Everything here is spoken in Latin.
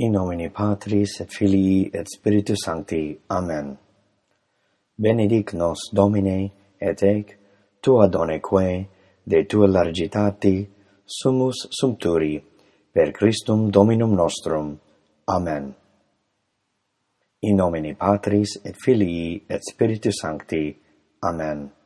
In nomine Patris et Filii et Spiritus Sancti. Amen. Benedic nos Domine et ec tua doneque de tua largitati sumus sumpturi per Christum Dominum nostrum. Amen. In nomine Patris et Filii et Spiritus Sancti. Amen.